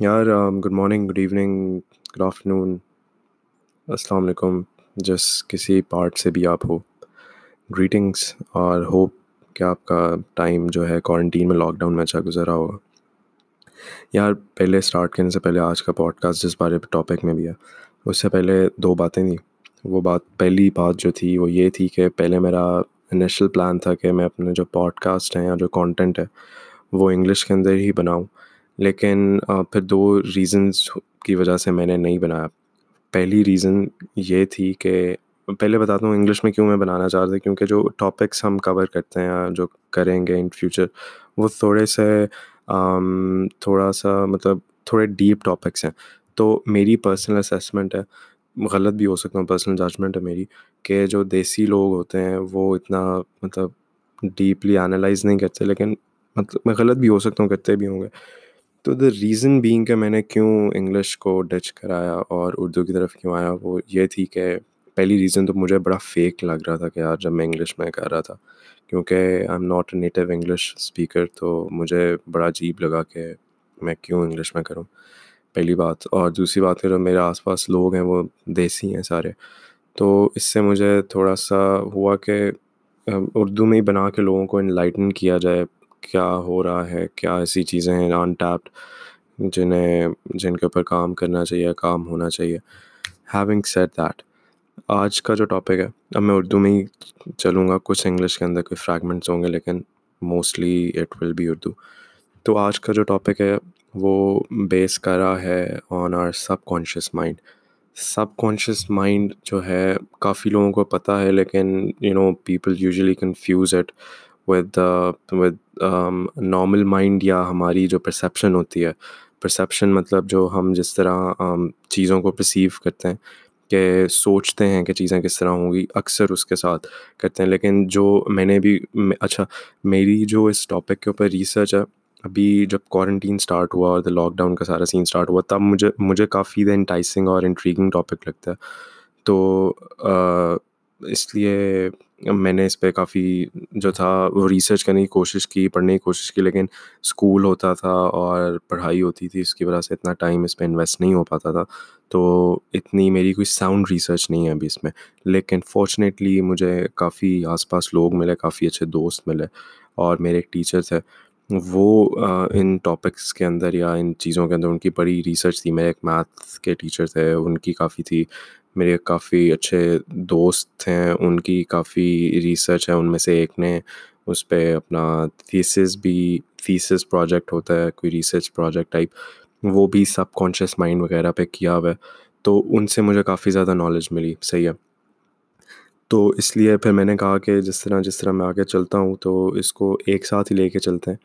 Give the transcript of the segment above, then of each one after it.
یار good morning good evening good afternoon السلام علیکم، جس کسی پارٹ سے بھی آپ ہو گریٹنگس اور ہوپ کہ آپ کا ٹائم جو ہے کوارنٹین میں لاک ڈاؤن میں اچھا گزرا ہوگا یار، پہلے اسٹارٹ کرنے سے پہلے آج کا پوڈ کاسٹ جس بارے ٹاپک میں بھی ہے، اس سے پہلے دو باتیں تھیں۔ وہ بات، پہلی بات جو تھی، وہ یہ تھی کہ پہلے میرا انیشل پلان تھا کہ میں اپنے جو پوڈ کاسٹ ہیں یا جو کانٹینٹ ہے، وہ انگلش کے اندر ہی بناؤں۔ لیکن پھر دو ریزنس کی وجہ سے میں نے نہیں بنایا۔ پہلی ریزن یہ تھی کہ پہلے بتاتا ہوں انگلش میں کیوں میں بنانا چاہ رہا تھا، کیونکہ جو ٹاپکس ہم کور کرتے ہیں یا جو کریں گے ان فیوچر وہ تھوڑے سے تھوڑا سا مطلب تھوڑے ڈیپ ٹاپکس ہیں۔ تو میری پرسنل اسیسمنٹ ہے، غلط بھی ہو سکتا ہوں پرسنل ججمنٹ ہے میری، کہ جو دیسی لوگ ہوتے ہیں، وہ اتنا مطلب ڈیپلی انالائز نہیں کرتے، لیکن مطلب میں غلط بھی ہو سکتا ہوں، کرتے بھی ہوں گے۔ تو دا ریزن بینگ کہ میں نے کیوں انگلش کو ڈچ کرایا اور اردو کی طرف کیوں آیا وہ یہ تھی کہ پہلی ریزن تو مجھے بڑا فیک لگ رہا تھا کہ یار جب میں انگلش میں کر رہا تھا کیونکہ I am not a native English speaker تو مجھے بڑا عجیب لگا کہ میں کیوں انگلش میں کروں پہلی بات اور دوسری بات کہ جو میرے آس پاس لوگ ہیں وہ دیسی ہیں سارے تو اس سے مجھے تھوڑا سا ہوا کہ اردو میں ہی بنا کے لوگوں کو انلائٹن کیا جائے کیا ہو رہا ہے، کیا ایسی چیزیں ہیں ان ٹیپڈ جنہیں، جن کے اوپر کام کرنا چاہیے، کام ہونا چاہیے۔ ہیونگ سیٹ دیٹ آج کا جو ٹاپک ہے، اب میں اردو میں ہی چلوں گا، کچھ انگلش کے اندر کوئی فریگمنٹس ہوں گے، لیکن mostly it will be Urdu. تو آج کا جو ٹاپک ہے، وہ بیس کرا ہے on our subconscious mind subconscious mind جو ہے، کافی لوگوں کو پتہ ہے، لیکن you know people usually confuse it with with normal mind یا ہماری جو پرسیپشن ہوتی ہے. پرسیپشن مطلب جو ہم جس طرح um, چیزوں کو پرسیو کرتے ہیں کہ سوچتے ہیں کہ چیزیں کس طرح ہوں گی، اکثر اس کے ساتھ کرتے ہیں. لیکن جو میں نے بھی اچھا میری جو اس ٹاپک کے اوپر ریسرچ ہے، ابھی جب کوارنٹین اسٹارٹ ہوا اور لاک ڈاؤن کا سارا سین اسٹارٹ ہوا، تب مجھے مجھے کافی انٹائسنگ اور انٹریگنگ ٹاپک لگتا ہے. تو اس لیے میں نے اس پہ کافی جو تھا وہ ریسرچ کرنے کی کوشش کی، پڑھنے کی کوشش کی، لیکن اسکول ہوتا تھا اور پڑھائی ہوتی تھی، اس کی وجہ سے اتنا ٹائم اس پہ انویسٹ نہیں ہو پاتا تھا۔ تو اتنی میری کوئی ساؤنڈ ریسرچ نہیں ہے ابھی اس میں۔ لیکن فارچونیٹلی مجھے کافی آس پاس لوگ ملے، کافی اچھے دوست ملے اور میرے ایک ٹیچر تھے۔ وہ ان ٹاپکس کے اندر یا ان چیزوں کے اندر ان کی بڑی ریسرچ تھی۔ میرے ایک میتھ کے ٹیچر تھے، ان کی کافی تھی۔ میرے کافی اچھے دوست ہیں، ان کی کافی ریسرچ ہے، ان میں سے ایک نے اس پہ اپنا تھیسس بھی تھیسس پروجیکٹ ہوتا ہے، کوئی ریسرچ پروجیکٹ ٹائپ وہ بھی سب کانشیس مائنڈ وغیرہ پہ کیا ہوا ہے۔ تو ان سے مجھے کافی زیادہ نالج ملی، صحیح ہے۔ تو اس لیے پھر میں نے کہا کہ جس طرح جس طرح میں آگے چلتا ہوں تو اس کو ایک ساتھ ہی لے کے چلتے ہیں۔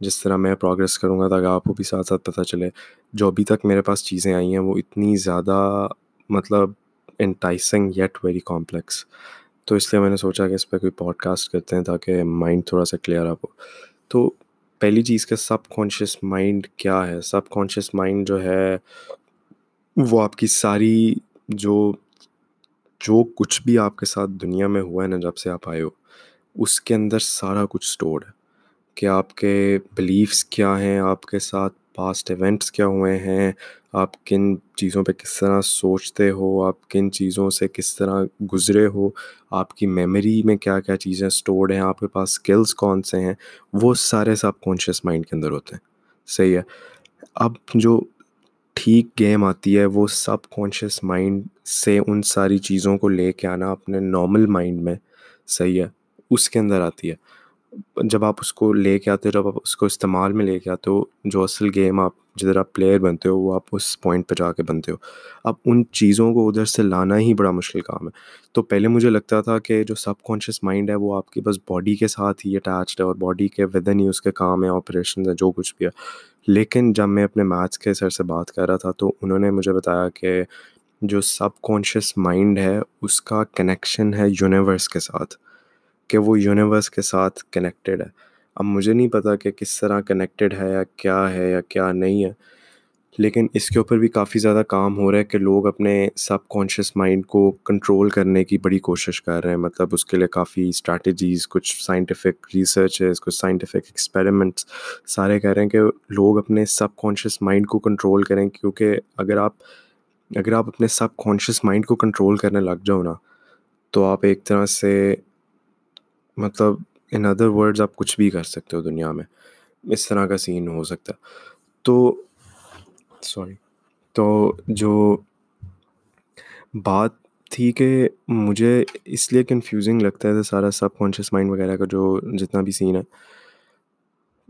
جس طرح میں پروگریس کروں گا، تاکہ آپ کو بھی ساتھ ساتھ پتہ چلے۔ جو ابھی تک میرے پاس چیزیں آئی ہیں، وہ اتنی زیادہ مطلب انٹائسنگ یٹ ویری کمپلیکس تو اس لیے میں نے سوچا کہ اس پہ کوئی پوڈ کاسٹ کرتے ہیں تاکہ مائنڈ تھوڑا سا کلیئر آپ ہو۔ تو پہلی چیز کہ سب کانشیس مائنڈ کیا ہے؟ سب کانشیس مائنڈ جو ہے، وہ آپ کی ساری جو جو کچھ بھی آپ کے ساتھ دنیا میں ہوا ہے نا، جب سے آپ آئے ہو، اس کے اندر سارا کچھ اسٹورڈ ہے۔ کہ آپ کے بلیفس کیا ہیں؟ آپ کے ساتھ پاسٹ ایونٹس کیا ہوئے ہیں؟ آپ کن چیزوں پہ کس طرح سوچتے ہو؟ آپ کن چیزوں سے کس طرح گزرے ہو؟ آپ کی میموری میں کیا کیا چیزیں اسٹورڈ ہیں؟ آپ کے پاس اسکلس کون سے ہیں؟ وہ سارے سب کانشیس مائنڈ کے اندر ہوتے ہیں۔ صحیح ہے۔ اب جو ٹھیک گیم آتی ہے، وہ سب کانشیس مائنڈ سے ان ساری چیزوں کو لے کے آنا اپنے نارمل مائنڈ میں صحیح ہے۔ اس کے اندر آتی ہے۔ جب آپ اس کو لے کے آتے ہو، جب آپ اس کو استعمال میں لے کے آتے ہو، جو اصل گیم آپ جدھر آپ پلیئر بنتے ہو، وہ آپ اس پوائنٹ پہ جا کے بنتے ہو۔ اب ان چیزوں کو ادھر سے لانا ہی بڑا مشکل کام ہے۔ تو پہلے مجھے لگتا تھا کہ جو سب کانشیس مائنڈ ہے، وہ آپ کی بس باڈی کے ساتھ ہی اٹیچڈ ہے اور باڈی کے ودن ہی اس کے کام ہے آپریشن ہے جو کچھ بھی ہے۔ لیکن جب میں اپنے میتھس کے سر سے بات کر رہا تھا، تو انہوں نے مجھے بتایا کہ جو سب کانشیس مائنڈ ہے، اس کا کنیکشن ہے یونیورس کے ساتھ۔ کہ وہ یونیورس کے ساتھ کنیکٹیڈ ہے۔ اب مجھے نہیں پتا کہ کس طرح کنیکٹیڈ ہے یا کیا ہے یا کیا نہیں ہے۔ لیکن اس کے اوپر بھی کافی زیادہ کام ہو رہا ہے کہ لوگ اپنے سب کانشیس مائنڈ کو کنٹرول کرنے کی بڑی کوشش کر رہے ہیں۔ مطلب اس کے لیے کافی اسٹریٹجیز کچھ سائنٹیفک ریسرچز کچھ سائنٹیفک ایکسپیریمنٹس سارے کہہ رہے ہیں کہ لوگ اپنے سب کانشیس مائنڈ کو کنٹرول کریں۔ کیونکہ اگر آپ اگر آپ اپنے سب کانشیس مائنڈ کو کنٹرول کرنے لگ جاؤ نا، تو آپ ایک طرح سے مطلب ان ادر ورڈز آپ کچھ بھی کر سکتے ہو دنیا میں، اس طرح کا سین ہو سکتا۔ ہے تو سوری تو جو بات تھی کہ مجھے اس لیے کنفیوزنگ لگتا ہے سارا سب کانشیس مائنڈ وغیرہ کا جو جتنا بھی سین ہے،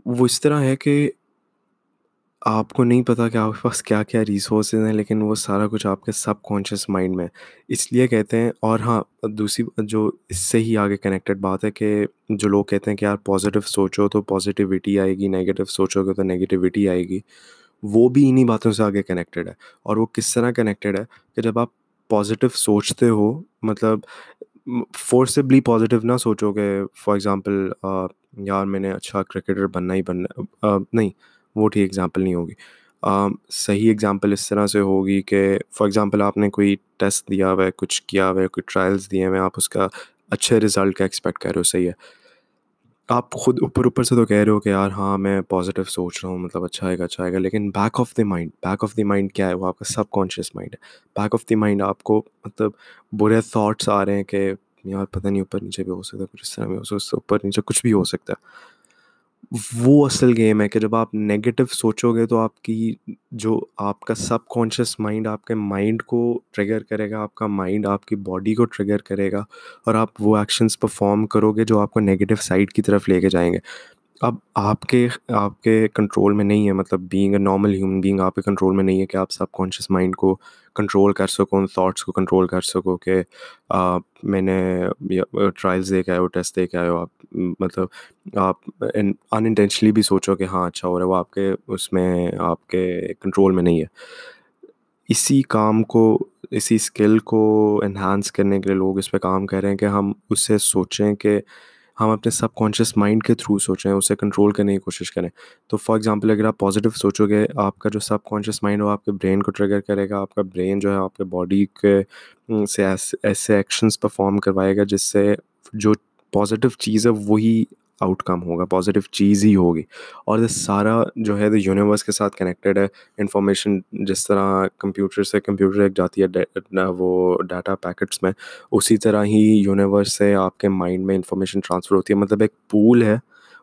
وہ اس طرح ہے کہ آپ کو نہیں پتا کہ آپ کے پاس کیا کیا ریسورسز ہیں، لیکن وہ سارا کچھ آپ کے سب کانشیس مائنڈ میں اس لیے کہتے ہیں، اور ہاں دوسری جو اس سے ہی آگے کنیکٹڈ بات ہے کہ جو لوگ کہتے ہیں کہ یار پازیٹیو سوچو تو پازیٹیوٹی آئے گی نگیٹیو سوچو گے تو نگیٹیوٹی آئے گی۔ وہ بھی انہیں باتوں سے آگے کنیکٹیڈ ہے۔ اور وہ کس طرح کنیکٹیڈ ہے کہ جب آپ پازیٹیو سوچتے ہو مطلب فورسبلی پازیٹیو نہ سوچو کہ فار ایگزامپل یار میں نے اچھا کرکٹر بننا ہی بننا نہیں۔ وہ ٹھیک ایگزامپل نہیں ہوگی۔ صحیح ایگزامپل اس طرح سے ہوگی کہ فار ایگزامپل آپ نے کوئی ٹیسٹ دیا ہوا ہے، کچھ کیا ہوا ہے، کوئی ٹرائلس دیے ہوئے آپ اس کا اچھے رزلٹ کا ایکسپیکٹ کر رہے ہو، صحیح ہے۔ آپ خود اوپر اوپر سے تو کہہ رہے ہو کہ یار ہاں میں پازیٹیو سوچ رہا ہوں مطلب اچھا آئے گا اچھا آئے گا، لیکن back of the mind back of the mind کیا ہے؟ وہ آپ کا سب کانشیس مائنڈ ہے۔ بیک آف دی مائنڈ آپ کو مطلب برے تھاٹس آ رہے ہیں کہ یار پتہ نہیں اوپر نیچے بھی ہو سکتا ہے کچھ اس طرح بھی ہو سکتا ہے اوپر نیچے کچھ بھی ہو سکتا۔ ہے وہ اصل گیم ہے کہ جب آپ نگیٹو سوچو گے تو آپ کی جو آپ کا سب کانشیس مائنڈ آپ کے مائنڈ کو ٹریگر کرے گا آپ کا مائنڈ آپ کی باڈی کو ٹریگر کرے گا اور آپ وہ ایکشنس پرفارم کرو گے جو آپ کو نگیٹو سائڈ کی طرف لے کے جائیں گے۔ اب آپ کے آپ کے کنٹرول میں نہیں ہے مطلب being a normal human being آپ کے کنٹرول میں نہیں ہے کہ آپ سب کانشیس مائنڈ کو کنٹرول کر سکو، ان تھاٹس کو کنٹرول کر سکو کہ میں نے ٹرائلس دے کے آئے ہو ٹیسٹ دے کے آئے ہو، آپ مطلب آپ ان انٹینشنلی بھی سوچو کہ ہاں اچھا ہو رہا ہے، وہ آپ کے، اس میں آپ کے کنٹرول میں نہیں ہے۔ اسی کام کو، اسی اسکل کو انہانس کرنے کے لیے لوگ اس پہ کام کر رہے ہیں کہ ہم اس سے سوچیں کہ ہم اپنے سب کانشیس مائنڈ کے تھرو سوچیں، اسے کنٹرول کرنے کی کوشش کریں۔ تو فار ایگزامپل اگر آپ پازیٹیو سوچو گے، آپ کا جو سب کانشیس مائنڈ وہ آپ کے برین کو ٹریگر کرے گا، آپ کا برین جو ہے، آپ کے باڈی کے سے ایسے ایکشنس پرفارم کروائے گا، جس سے جو پازیٹیو چیز ہے، وہی آؤٹ کم ہوگا پازیٹیو چیز ہی ہوگی۔ اور یہ سارا جو ہے یونیورس کے ساتھ کنیکٹیڈ ہے۔ انفارمیشن جس طرح کمپیوٹر سے کمپیوٹر ایک جاتی ہے وہ ڈاٹا پیکٹس میں، اسی طرح ہی یونیورس سے آپ کے مائنڈ میں انفارمیشن ٹرانسفر ہوتی ہے۔ مطلب ایک پول ہے،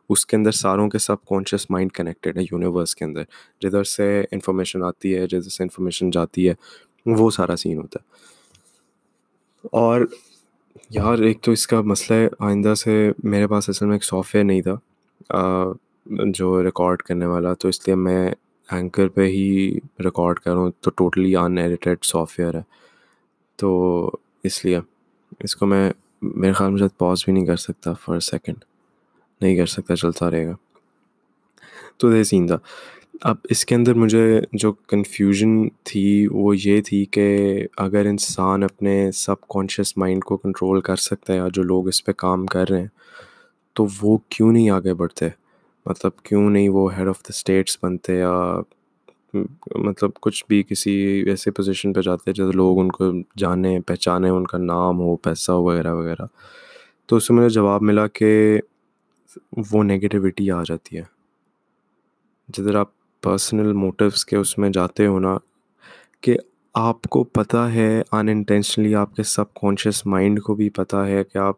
اس کے اندر ساروں کے سب کانشیس مائنڈ کنیکٹیڈ ہے یونیورس کے اندر۔ جدھر سے انفارمیشن آتی ہے، جدھر سے انفارمیشن جاتی ہے، وہ سارا سین ہوتا ہے۔ اور یار، ایک تو اس کا مسئلہ ہے، آئندہ سے میرے پاس اصل میں ایک سافٹ ویئر نہیں تھا جو ریکارڈ کرنے والا، تو اس لیے میں اینکر پہ ہی ریکارڈ کروں تو totally unedited software ہے۔ تو اس لیے اس کو میں، میرے خیال میں شاید پاز بھی نہیں کر سکتا فار سیکنڈ نہیں کر سکتا، چلتا رہے گا۔ تو یہ سین تھا۔ اب اس کے اندر مجھے جو کنفیوژن تھی وہ یہ تھی کہ اگر انسان اپنے سب کانشیس مائنڈ کو کنٹرول کر سکتا ہے یا جو لوگ اس پہ کام کر رہے ہیں، تو وہ کیوں نہیں آگے بڑھتے؟ مطلب کیوں نہیں وہ ہیڈ آف دا اسٹیٹس بنتے یا مطلب کچھ بھی کسی ایسے پوزیشن پہ جاتے جیسے لوگ ان کو جانیں پہچانیں ان کا نام ہو، پیسہ ہو، وغیرہ وغیرہ۔ تو اس سے مجھے جواب ملا کہ وہ نگیٹیوٹی آ جاتی ہے۔ جدھر آپ پرسنل موٹیوس کے اس میں جاتے ہو نا کہ آپ کو پتہ ہے ان انٹینشنلی آپ کے سب کانشیس مائنڈ کو بھی پتہ ہے کہ آپ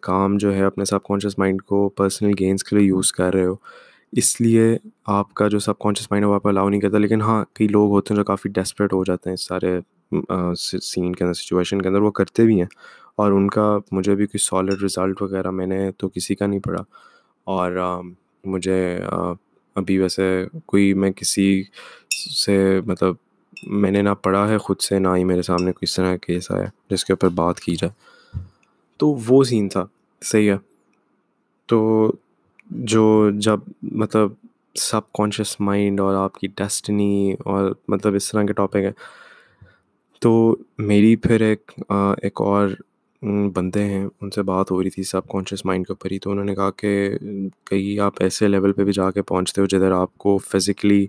کام جو ہے اپنے سب کانشیس مائنڈ کو پرسنل گینس کے لیے یوز کر رہے ہو۔ اس لیے آپ کا جو سب کانشیس مائنڈ ہے وہ آپ الاؤ نہیں کرتا، لیکن ہاں کئی لوگ ہوتے ہیں جو کافی ڈیسپریٹ ہو جاتے ہیں اس سارے سین کے اندر سچویشن کے اندر، وہ کرتے بھی ہیں۔ اور ان کا مجھے بھی کوئی سالڈ رزلٹ وغیرہ میں نے تو کسی کا نہیں پڑھا۔ اور مجھے ابھی ویسے کوئی میں کسی سے مطلب میں نے نہ پڑھا ہے خود سے، نہ ہی میرے سامنے کوئی اس طرح کا کیس آیا جس کے اوپر بات کی جائے۔ تو وہ سین تھا۔ صحیح ہے۔ تو جو جب مطلب سب کانشیس مائنڈ اور آپ کی ڈیسٹنی اور مطلب اس طرح کے ٹاپک ہے تو میری پھر ایک ایک اور بندے ہیں، ان سے بات ہو رہی تھی سب کانشیس مائنڈ کے اوپر ہی، تو انہوں نے کہا کہ کہیں آپ ایسے لیول پہ بھی جا کے پہنچتے ہو جدھر آپ کو فزیکلی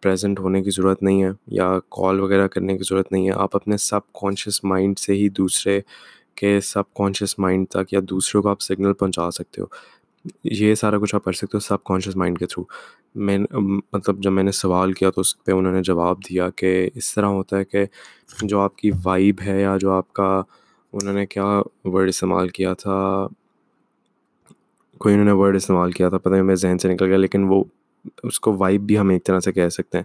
پریزنٹ ہونے کی ضرورت نہیں ہے یا کال وغیرہ کرنے کی ضرورت نہیں ہے۔ آپ اپنے سب کانشیس مائنڈ سے ہی دوسرے کے سب کانشیس مائنڈ تک یا دوسروں کو آپ سگنل پہنچا سکتے ہو۔ یہ سارا کچھ آپ کر سکتے ہو سب کانشیس مائنڈ کے تھرو میں مطلب جب میں نے سوال کیا تو اس پہ انہوں نے جواب دیا کہ اس طرح ہوتا ہے کہ جو آپ کی وائب ہے یا جو آپ کا انہوں نے کیا ورڈ استعمال کیا تھا؟ کوئی انہوں نے ورڈ استعمال کیا تھا؟ پتہ نہیں میں ذہن سے نکل گیا، لیکن وہ اس کو وائب بھی ہم ایک طرح سے کہہ سکتے ہیں۔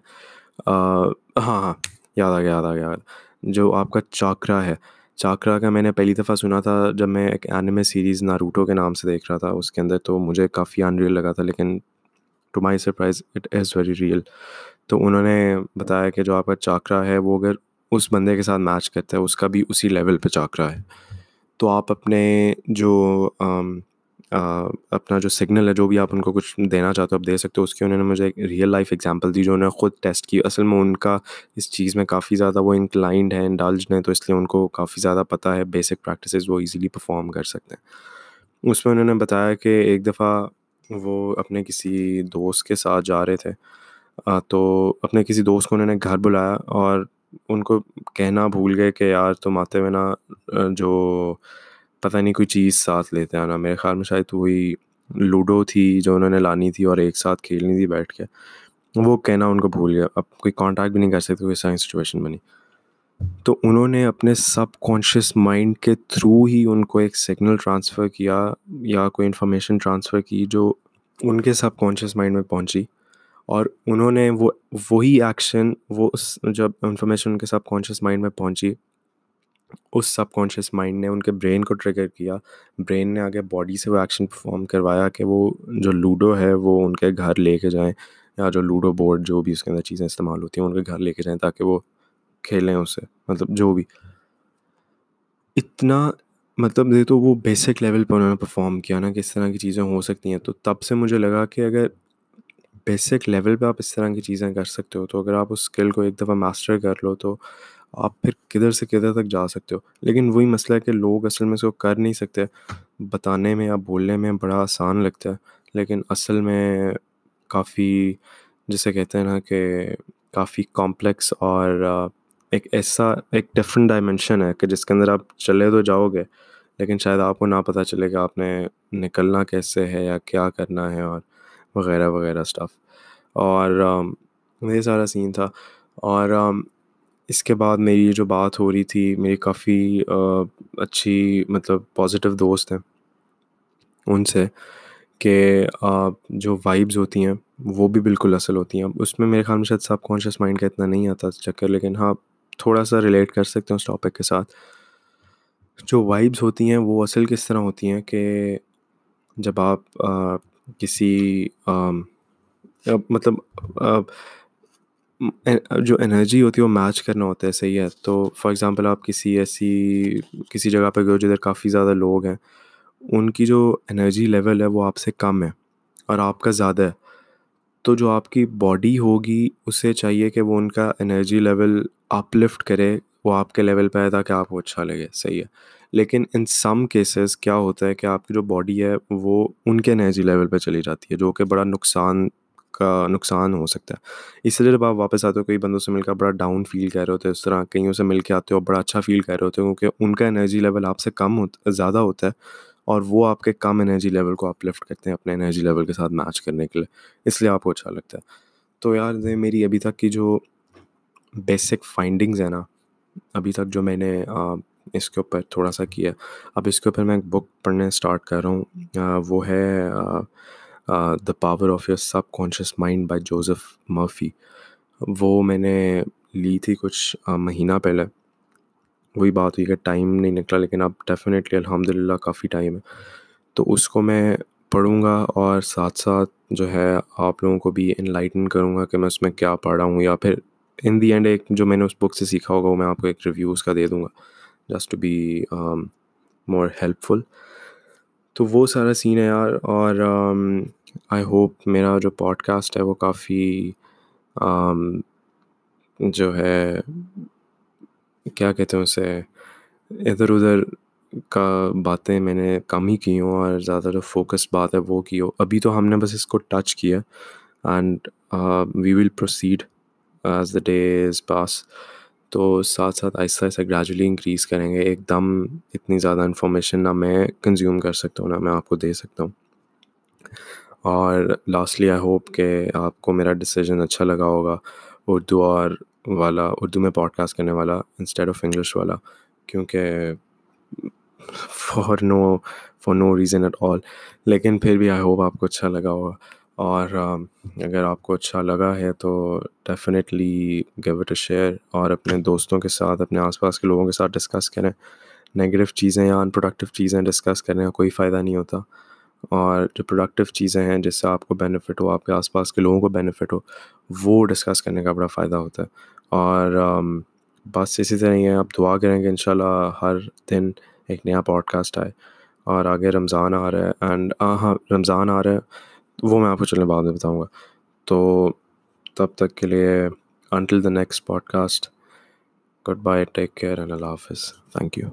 ہاں ہاں یاد آ گیا، یاد آ گیا جو آپ کا چاکرا ہے، چاکرا کا میں نے پہلی دفعہ سنا تھا جب میں ایک اینیمے سیریز ناروٹو کے نام سے دیکھ رہا تھا، اس کے اندر تو مجھے کافی ان ریئل لگا تھا، لیکن to my surprise it is very real تو انہوں نے بتایا کہ جو آپ کا چاکرا ہے، وہ اگر اس بندے کے ساتھ میچ کرتا ہے، اس کا بھی اسی لیول پہ چاکرا ہے۔ تو آپ اپنے جو اپنا جو سگنل ہے، جو بھی آپ ان کو کچھ دینا چاہتے ہو، آپ دے سکتے ہو۔ اس کی انہوں نے مجھے ایک ریئل لائف ایگزامپل دی، جو انہوں نے خود ٹیسٹ کی۔ اصل میں ان کا اس چیز میں کافی زیادہ وہ انکلائنڈ ہے انڈالج ہیں، تو اس لیے ان کو کافی زیادہ پتہ ہے۔ بیسک پریکٹسز وہ ایزیلی پرفارم کر سکتے ہیں۔ اس میں انہوں نے بتایا کہ ایک دفعہ وہ اپنے کسی دوست کے ساتھ جا رہے تھے۔ تو اپنے کسی دوست کو انہوں نے گھر بلایا اور ان کو کہنا بھول گئے کہ یار تم آتے ہوئے نا جو پتہ نہیں کوئی چیز ساتھ لیتے آنا میرے خیال میں شاید وہی لوڈو تھی جو انہوں نے لانی تھی اور ایک ساتھ کھیلنی تھی بیٹھ کے۔ وہ کہنا ان کو بھول گیا۔ اب کوئی کانٹیکٹ بھی نہیں کر سکتے، کوئی سائن سچویشن بنی تو انہوں نے اپنے سب کانشیس مائنڈ کے تھرو ہی ان کو ایک سگنل ٹرانسفر کیا یا کوئی انفارمیشن ٹرانسفر کی جو ان کے سب کانشیس مائنڈ میں پہنچی۔ اور انہوں نے وہ وہی ایکشن وہ اس جب انفارمیشن ان کے سب کانشیس مائنڈ میں پہنچی، اس سب کانشیس مائنڈ نے ان کے برین کو ٹریگر کیا۔ برین نے آگے باڈی سے وہ ایکشن پرفارم کروایا کہ وہ جو لوڈو ہے، وہ ان کے گھر لے کے جائیں یا جو لوڈو بورڈ جو بھی اس کے اندر چیزیں استعمال ہوتی ہیں ان کے گھر لے کے جائیں تاکہ وہ کھیلیں اسے۔ مطلب جو بھی۔ اتنا مطلب یہ تو وہ بیسک لیول پہ انہوں نے پرفارم کیا نا کہ اس طرح کی چیزیں ہو سکتی ہیں۔ تو تب سے مجھے لگا کہ اگر بیسک لیول پہ آپ اس طرح کی چیزیں کر سکتے ہو۔ تو اگر آپ اس اسکل کو ایک دفعہ ماسٹر کر لو تو آپ پھر کدھر سے کدھر تک جا سکتے ہو۔ لیکن وہی مسئلہ ہے کہ لوگ اصل میں اس کو کر نہیں سکتے۔ بتانے میں یا بولنے میں بڑا آسان لگتا ہے، لیکن اصل میں کافی، جسے کہتے ہیں نا کہ کافی کمپلیکس اور ایک ایسا، ایک ڈفرینٹ ڈائمینشن ہے کہ جس کے اندر آپ چلے تو جاؤ گے، لیکن شاید آپ کو نہ پتہ چلے کہ آپ نے نکلنا کیسے ہے یا کیا کرنا ہے اور وغیرہ وغیرہ اسٹف اور um, یہ سارا سین تھا. اور um, اس کے بعد میری جو بات ہو رہی تھی میری کافی اچھی مطلب پازیٹیو دوست ہیں. ان سے کہ جو وائبز ہوتی ہیں، وہ بھی بالکل اصل ہوتی ہیں. اس میں میرے خیال میں شاید سب کانشیس مائنڈ کا اتنا نہیں آتا چکر، لیکن ہاں تھوڑا سا ریلیٹ کر سکتے ہیں اس ٹاپک کے ساتھ. جو وائبس ہوتی ہیں، وہ اصل کس طرح ہوتی ہیں کہ جب آپ کسی مطلب جو انرجی ہوتی ہے وہ میچ کرنا ہوتا ہے، صحیح ہے۔ تو فار ایگزامپل آپ کسی ایسی، کسی جگہ پہ گئے جدھر کافی زیادہ لوگ ہیں، ان کی جو انرجی لیول ہے وہ آپ سے کم ہے اور آپ کا زیادہ ہے۔ تو جو آپ کی باڈی ہوگی، اسے چاہیے کہ وہ ان کا انرجی لیول اپ لفٹ کرے، وہ آپ کے لیول پہ ہے تاکہ آپ کو اچھا لگے، صحیح ہے۔ لیکن ان سم کیسز کیا ہوتا ہے کہ آپ کی جو باڈی ہے وہ ان کے انرجی لیول پہ چلی جاتی ہے، جو کہ بڑا نقصان کا نقصان ہو سکتا ہے۔ اس لیے جب آپ واپس آتے ہو، کئی بندوں سے مل کر بڑا ڈاؤن فیل کر رہے ہوتے ہیں، اس طرح کئیوں سے مل کے آتے ہو بڑا اچھا فیل کر رہے ہوتے ہیں کیونکہ ان کا انرجی لیول آپ سے کم ہوتا زیادہ ہوتا ہے اور وہ آپ کے کم انرجی لیول کو آپ لفٹ کرتے ہیں اپنے انرجی لیول کے ساتھ میچ کرنے کے لیے۔ اس لیے آپ کو اچھا لگتا ہے۔ تو یار میری ابھی تک کی جو بیسک فائنڈنگز ہیں نا، ابھی تک جو میں نے اس کے اوپر تھوڑا سا کیا۔ اب اس کے اوپر میں ایک بک پڑھنے اسٹارٹ کر رہا ہوں۔ وہ ہے the power of your subconscious mind by Joseph Murphy وہ میں نے لی تھی کچھ مہینہ پہلے۔ وہی بات ہوئی کہ ٹائم نہیں نکلا، لیکن اب ڈیفینیٹلی الحمد للہ کافی ٹائم ہے۔ تو اس کو میں پڑھوں گا اور ساتھ ساتھ جو ہے آپ لوگوں کو بھی ان لائٹن کروں گا کہ میں اس میں کیا پڑھ رہا ہوں، یا پھر ان دی اینڈ ایک جو میں نے اس بک سے سیکھا ہوگا، وہ میں آپ کو ایک ریویو اس کا دے دوں گا۔ Just to be more helpful تو وہ سارا سین ہے یار اور um, آئی ہوپ میرا جو پوڈ کاسٹ ہے وہ کافی um, جو ہے، کیا کہتے ہیں اسے، ادھر ادھر کا باتیں میں نے کم ہی کی ہوں اور زیادہ جو فوکس بات ہے وہ کی ہو. ابھی تو ہم نے بس اس کو ٹچ کیا and we will proceed as the days pass تو ساتھ ساتھ آہستہ آہستہ گریجولی انکریز کریں گے۔ ایک دم اتنی زیادہ انفارمیشن نہ میں کنزیوم کر سکتا ہوں، نہ میں آپ کو دے سکتا ہوں۔ اور لاسٹلی آئی ہوپ کہ آپ کو میرا ڈسیزن اچھا لگا ہوگا اردو اور والا، اردو میں پوڈ کاسٹ کرنے والا انسٹیڈ آف انگلش والا، کیونکہ for no for no reason at all لیکن پھر بھی آئی ہوپ آپ کو اچھا لگا ہوگا۔ اور اگر آپ کو اچھا لگا ہے تو definitely give it a share اور اپنے دوستوں کے ساتھ، اپنے آس پاس کے لوگوں کے ساتھ ڈسکس کریں۔ نگیٹو چیزیں یا ان پروڈکٹیو چیزیں ڈسکس کرنے کا کوئی فائدہ نہیں ہوتا۔ اور جو پروڈکٹیو چیزیں ہیں، جس سے آپ کو بینیفٹ ہو، آپ کے آس پاس کے لوگوں کو بینیفٹ ہو، وہ ڈسکس کرنے کا بڑا فائدہ ہوتا ہے۔ اور بس اسی طرح ہی ہے آپ دعا کریں کہ ان شاء اللہ ہر دن ایک نیا پوڈ کاسٹ آئے۔ اور آگے رمضان آ رہا ہے اینڈ ہاں رمضان آ رہا ہے۔ وہ میں آپ کو چلنے بعد میں بتاؤں گا۔ تو تب تک کے لیے until the next podcast goodbye take care and اللہ حافظ۔ Thank you